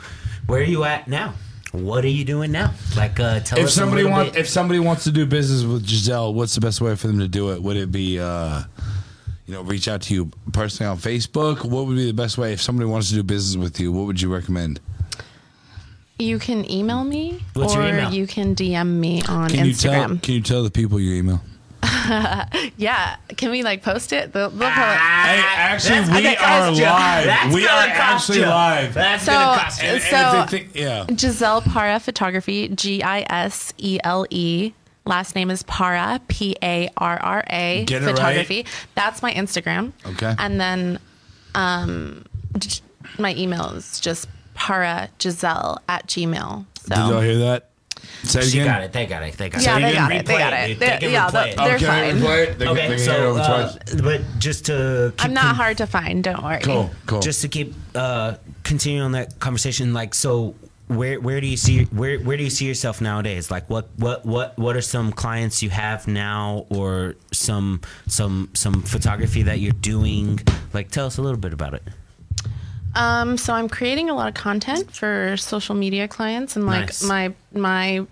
where are you at now? What are you doing now? Like, uh, tell If us somebody wants, if somebody wants to do business with Giselle, what's the best way for them to do it? Would it be, uh, you know, reach out to you personally on Facebook? What would be the best way if somebody wants to do business with you? What would you recommend? you can email me, What's or your email? you can DM me on Can you tell? Instagram. Can you tell the people your email? yeah, can we like post it? They'll, they'll Ah, Hey, actually, that's we gonna are live. That's We gonna are actually you. live. That's So- gonna cost you. And, So- and if they think, yeah. Giselle Parra Photography, G I S E L E. Last name is Parra, P A R R A Get it right. Photography. That's my Instagram. Okay. And then um, my email is just para giselle at gmail. So. Did y'all hear that? Say it She again. got it. They got it. They got Yeah, it. they got it. They got it. They They're- yeah, replay they're- it. they're fine. replay it. They, they Okay, can so hear it over uh, twice. but just to keep I'm not hard to find. Don't worry. Cool, cool. just to keep uh continuing on that conversation like so where where do you see where where do you see yourself nowadays like what what what what are some clients you have now or some some some photography that you're doing like tell us a little bit about it Um, so I'm creating a lot of content for social media clients, and like Nice. my my,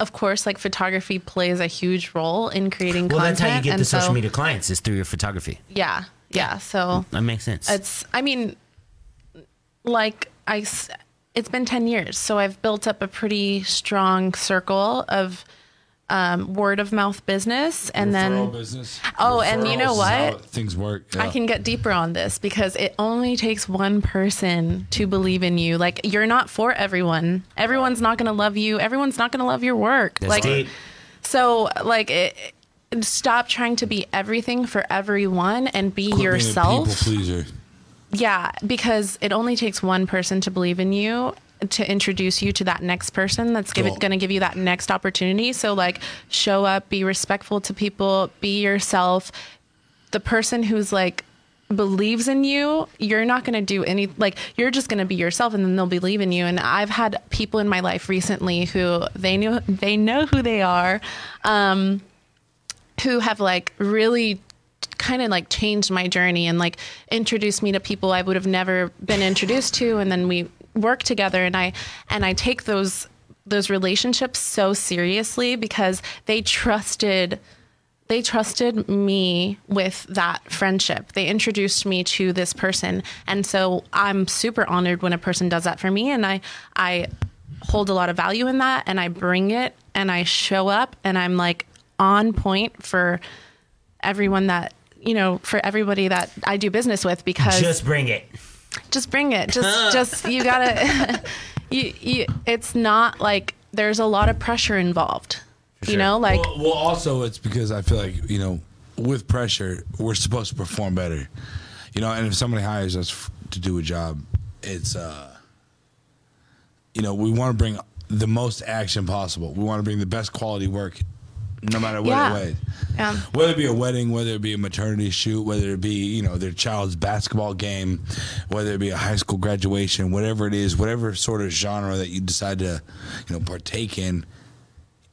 of course, like photography plays a huge role in creating well content. that's how you get and the so, social media clients is through your photography Yeah, yeah. So mm, that makes sense it's. I mean, like I, it's been ten years, so I've built up a pretty strong circle of um, word of mouth business, and Referral then business. Oh, and you know what? things work. I can get deeper on this because it only takes one person to believe in you. Like you're not for everyone. Everyone's not going to love you. Everyone's not going to love your work. That's like deep. so like it, it- stop trying to be everything for everyone and be Quit being a yourself. People pleaser. Yeah, because it only takes one person to believe in you to introduce you to that next person that's Cool. going to give you that next opportunity. So like show up, be respectful to people, be yourself. The person who's like believes in you, you're not going to do any like you're just going to be yourself and then they'll believe in you. And I've had people in my life recently who they knew they know who they are. Um who have like really kind of like changed my journey and like introduced me to people I would have never been introduced to and then we work together and I and I take those those relationships so seriously because they trusted they trusted me with that friendship. They introduced me to this person. And so I'm super honored when a person does that for me and I I hold a lot of value in that and I bring it and I show up and I'm like on point for everyone that you know for everybody that I do business with because just bring it just bring it just just you gotta you, you it's not like there's a lot of pressure involved you know like well, well, also it's because I feel like you know, with pressure, we're supposed to perform better. You know, and if somebody hires us f- to do a job, it's uh, you know, we want to bring the most action possible. We want to bring the best quality work, no matter what Yeah. it was. Yeah. Whether it be a wedding, whether it be a maternity shoot, whether it be you know their child's basketball game, whether it be a high school graduation, whatever it is, whatever sort of genre that you decide to, you know, partake in,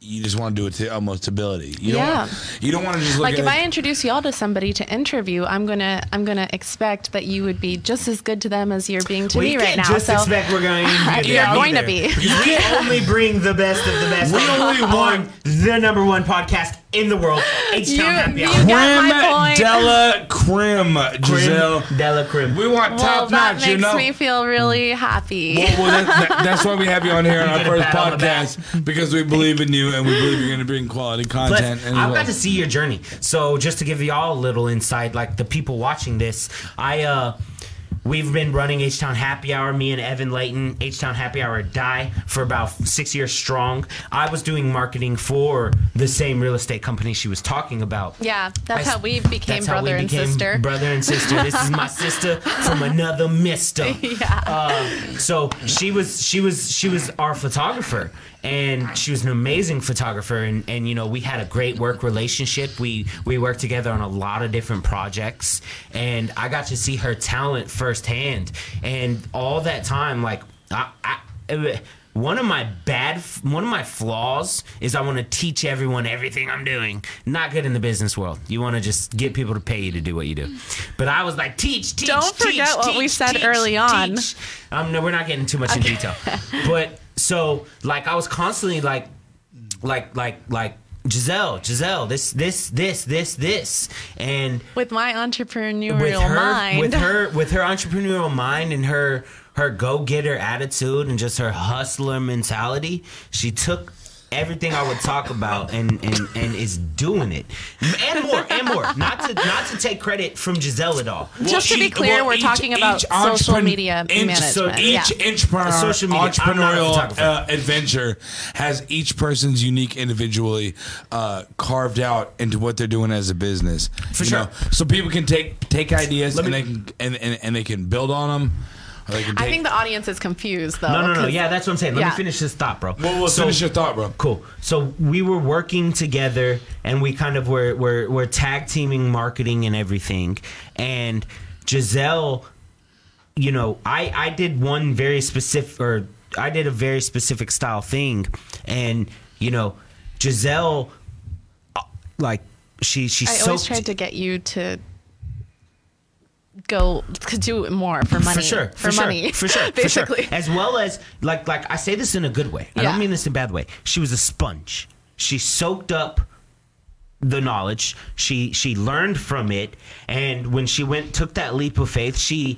you just want to do it to almost ability. You Yeah. Don't want, you don't want to just look like at if it. I introduce y'all to somebody to interview, I'm gonna I'm gonna expect that you would be just as good to them as you're being to we me right can't now. just so expect we're going to You're going to be. we only bring the best of the best We only want- the number one podcast in the world H-Town You- Happy Hour got my point. Della Creme, Giselle. Creme de la. We want well, top that notch, makes you know. me feel really happy. well, well, that, that- that's why we have you on here on our first pat on the back. podcast because we believe in you and we believe you're going to bring quality Plus, content. and I've well- got to see your journey. So just to give y'all a little insight, like the people watching this, I uh We've been running H Town Happy Hour, me and Evan Layton, H Town Happy Hour Die for about six years strong. I was doing marketing for the same real estate company she was talking about. Yeah, that's I- how we became that's how we brother and became sister. Brother and sister. This is my sister from another mister. yeah. Uh, so she was she was she was our photographer and she was an amazing photographer and, and you know we had a great work relationship. We we worked together on a lot of different projects. And i got to see her talent firsthand. And all that time like i, I one of my bad one of my flaws is i want to teach everyone everything i'm doing. Not good in the business world. You want to just get people to pay you to do what you do. But i was like teach teach Don't forget teach, what we said teach, early on. teach. Um, no, we're not getting too much in detail. But so, like, I was constantly like, like, like, like, Giselle, Giselle, this, this, this, this, this, and with my entrepreneurial with her, mind. with her, with her entrepreneurial mind and her, her go-getter attitude and just her hustler mentality, she took everything I would talk about and and and is doing it and more and more. Not to not to take credit from Giselle at all. Just to be clear, we're talking about social media each- management. So each Yeah. entrepreneur, Social media. I'm not a entrepreneurial uh, adventure has each person's unique individually uh, carved out into what they're doing as a business. For you sure. know? So people can take take ideas Let and me- they can and, and, and they can build on them. Or take, I think the audience is confused though. No, no, no. 'cause- Yeah, that's what I'm saying. Let Yeah. me finish this thought, bro. well, well, So- finish your thought, bro. Cool. So we were working together, and we kind of were were, were tag teaming marketing and everything. And Giselle, you know, I I did one very specific, or I did a very specific style thing, and you know, Giselle, uh, like she she I soaked. always tried to get you to go to do more for money. For sure, For, for money. sure, for sure, basically. For sure. As well as like like I say this in a good way. I Yeah. don't mean this in a bad way. She was a sponge. She soaked up the knowledge. She she learned from it, and when she went took that leap of faith, she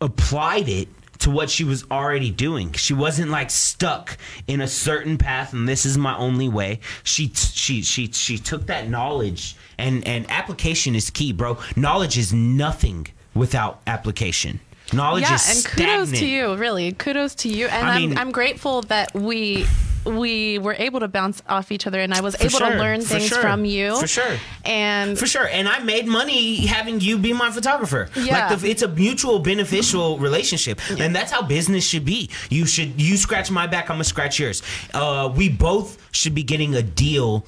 applied it to what she was already doing. She wasn't like stuck in a certain path and this is my only way. She she she she took that knowledge and and application is key, bro. Knowledge is nothing without application. Knowledge yeah, is and kudos stagnant. to you, really. Kudos to you. And I am I'm grateful that we we were able to bounce off each other and I was able sure, to learn things sure, from you. for sure. And For sure, and I made money having you be my photographer. Yeah. like the, it's a mutual beneficial relationship, and that's how business should be. You should you scratch my back, I'm gonna scratch yours. Uh, we both should be getting a deal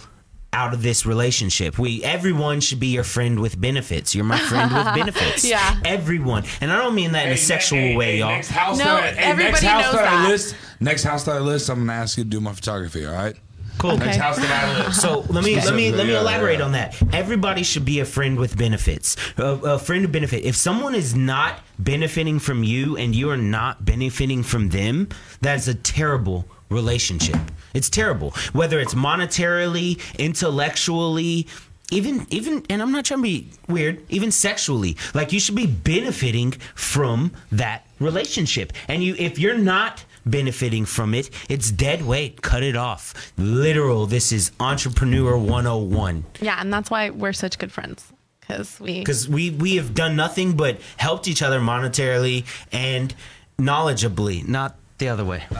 out of this relationship. We everyone should be your friend with benefits. You're my friend with benefits. Yeah. everyone, and I don't mean that in a sexual way, y'all. Next house No, that, I- hey, next everybody house knows that I list, next house that I list, I'm gonna ask you to do my photography. All right. Cool. Next Okay. house that I list. So let me let me let me Yeah, elaborate yeah. on that. Everybody should be a friend with benefits. A, a friend of benefit. If someone is not benefiting from you and you are not benefiting from them, that's a terrible relationship. It's terrible. Whether it's monetarily, intellectually, even even and I'm not trying to be weird, even sexually. Like you should be benefiting from that relationship. And you if you're not benefiting from it, it's dead weight. Cut it off. Literal, this is entrepreneur 101. yeah, and that's why we're such good friends. Because we Because we, we have done nothing but helped each other monetarily and knowledgeably, not the other way.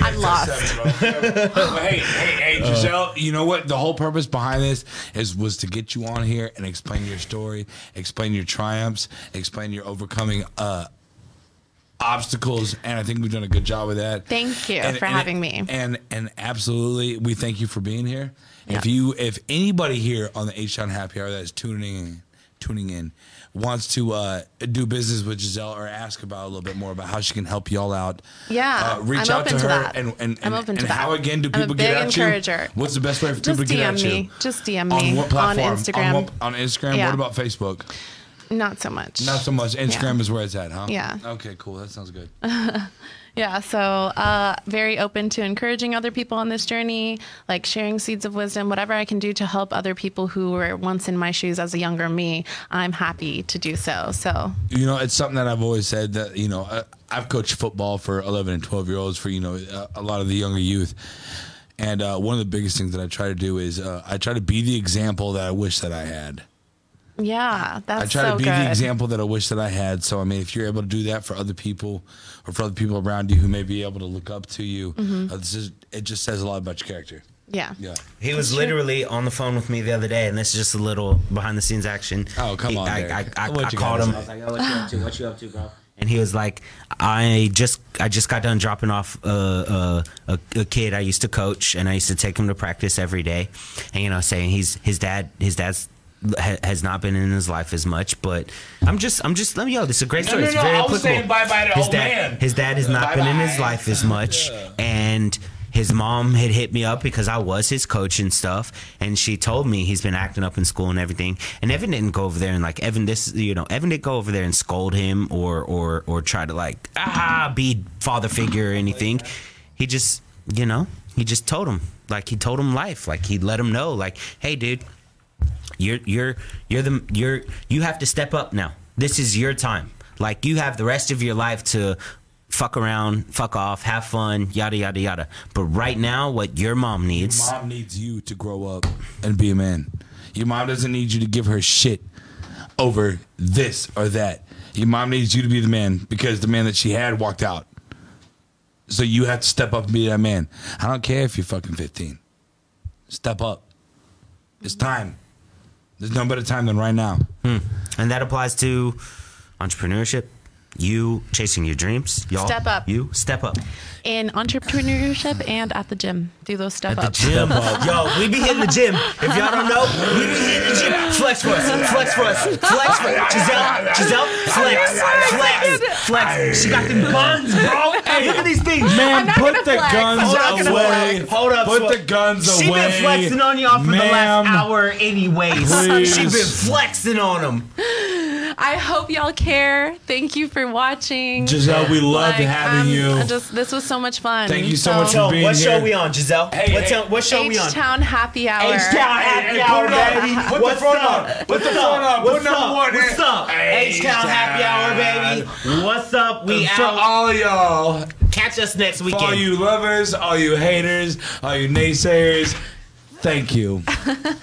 I'm lost. hey, hey, hey, Giselle. you know what? The whole purpose behind this is was to get you on here and explain your story, explain your triumphs, explain your overcoming uh, obstacles, and I think we've done a good job with that. Thank you for having me. And and absolutely, we thank you for being here. If you, if anybody here on the H Town Happy Hour that is tuning in, tuning in, wants to uh, do business with Giselle or ask about a little bit more about how she can help y'all out, Yeah, uh, reach I'm out to her that. and and, I'm and, open to and that. how again do I'm a people get at encourager. you? What's the best way for Just people to get DM at me. you? Just DM On me what platform? on Instagram. On, what, on Instagram. Yeah. What about Facebook? Not so much. Not so much. Instagram is where it's at, huh? Yeah. Okay, cool. That sounds good. Yeah, so uh, very open to encouraging other people on this journey, like sharing seeds of wisdom, whatever I can do to help other people who were once in my shoes as a younger me. I'm happy to do so. So You know, it's something that I've always said that, you know, I've coached football for 11 and 12 year olds for, you know, a, a lot of the younger youth. And uh, one of the biggest things that I try to do is uh, I try to be the example that I wish that I had. Yeah, that's I try so to be good. the example that I wish that I had. So I mean, if you're able to do that for other people, or for other people around you who may be able to look up to you, Mm-hmm. uh, this is it. Just says a lot about your character. Yeah. Yeah. He was literally on the phone with me the other day, and this is just a little behind the scenes action. Oh, come He- on, I, Derek. I, I, What I you called him. I was like, "Yo, what you up to? What you up to, bro?" And he was like, "I just, I just got done dropping off uh, uh, a, a kid I used to coach, and I used to take him to practice every day. And you know, saying he's his dad, his dad's." Ha- Has not been in his life as much, but I'm just, I'm just, let me, yo, this is a great No, story. no, it's no, very I was applicable. saying bye-bye to his old dad, man. His dad has not been in his life as much, and his mom had hit me up because I was his coach and stuff, and she told me he's been acting up in school and everything. And Evan didn't go over there and like Evan, this you know, Evan didn't go over there and scold him or or or try to like ah be father figure or anything. He just you know he just told him like he told him life like he let him know like hey dude you're you're you're the you're you have to step up now. This is your time. Like you have the rest of your life to fuck around, fuck off, have fun, yada yada yada. But right now, what your mom needs, Mom needs you to grow up and be a man. Your mom doesn't need you to give her shit over this or that. Your mom needs you to be the man because the man that she had walked out. So you have to step up and be that man. I don't care if you're fucking 15. Step up. It's time. There's no better time than right now. Hmm. and that applies to entrepreneurship. You chasing your dreams, y'all. Step up. You step up In entrepreneurship and at the gym. Do those step at the ups. gym. Uh, yo, we be hitting the gym. If y'all don't know, we be hitting the gym. Flex for us. Flex for us. Flex for us. Giselle. Giselle. Flex. Flex. Flex. She got the guns, bro. Hey, look at these things, Man, put the flex. guns I'm not gonna away. flex. Hold up. Put the guns away. She been flexing on y'all for the last hour anyways. Please. She been flexing on them. I hope y'all care. Thank you for watching. Giselle, we loved Like, having um, you. I Just this was so much fun. Thank you so much for being what here. What show we on, Giselle? Hey, what, hey. town- what show we on? H Town Happy Hour. H-Town Happy Hour, baby. Put the What's phone up? up. Put the What's phone up. Put What's number up? What's up? H-Town Happy Hour, baby. What's up? We out. For all y'all, Catch us next for all you lovers, all you haters, all you naysayers, thank you.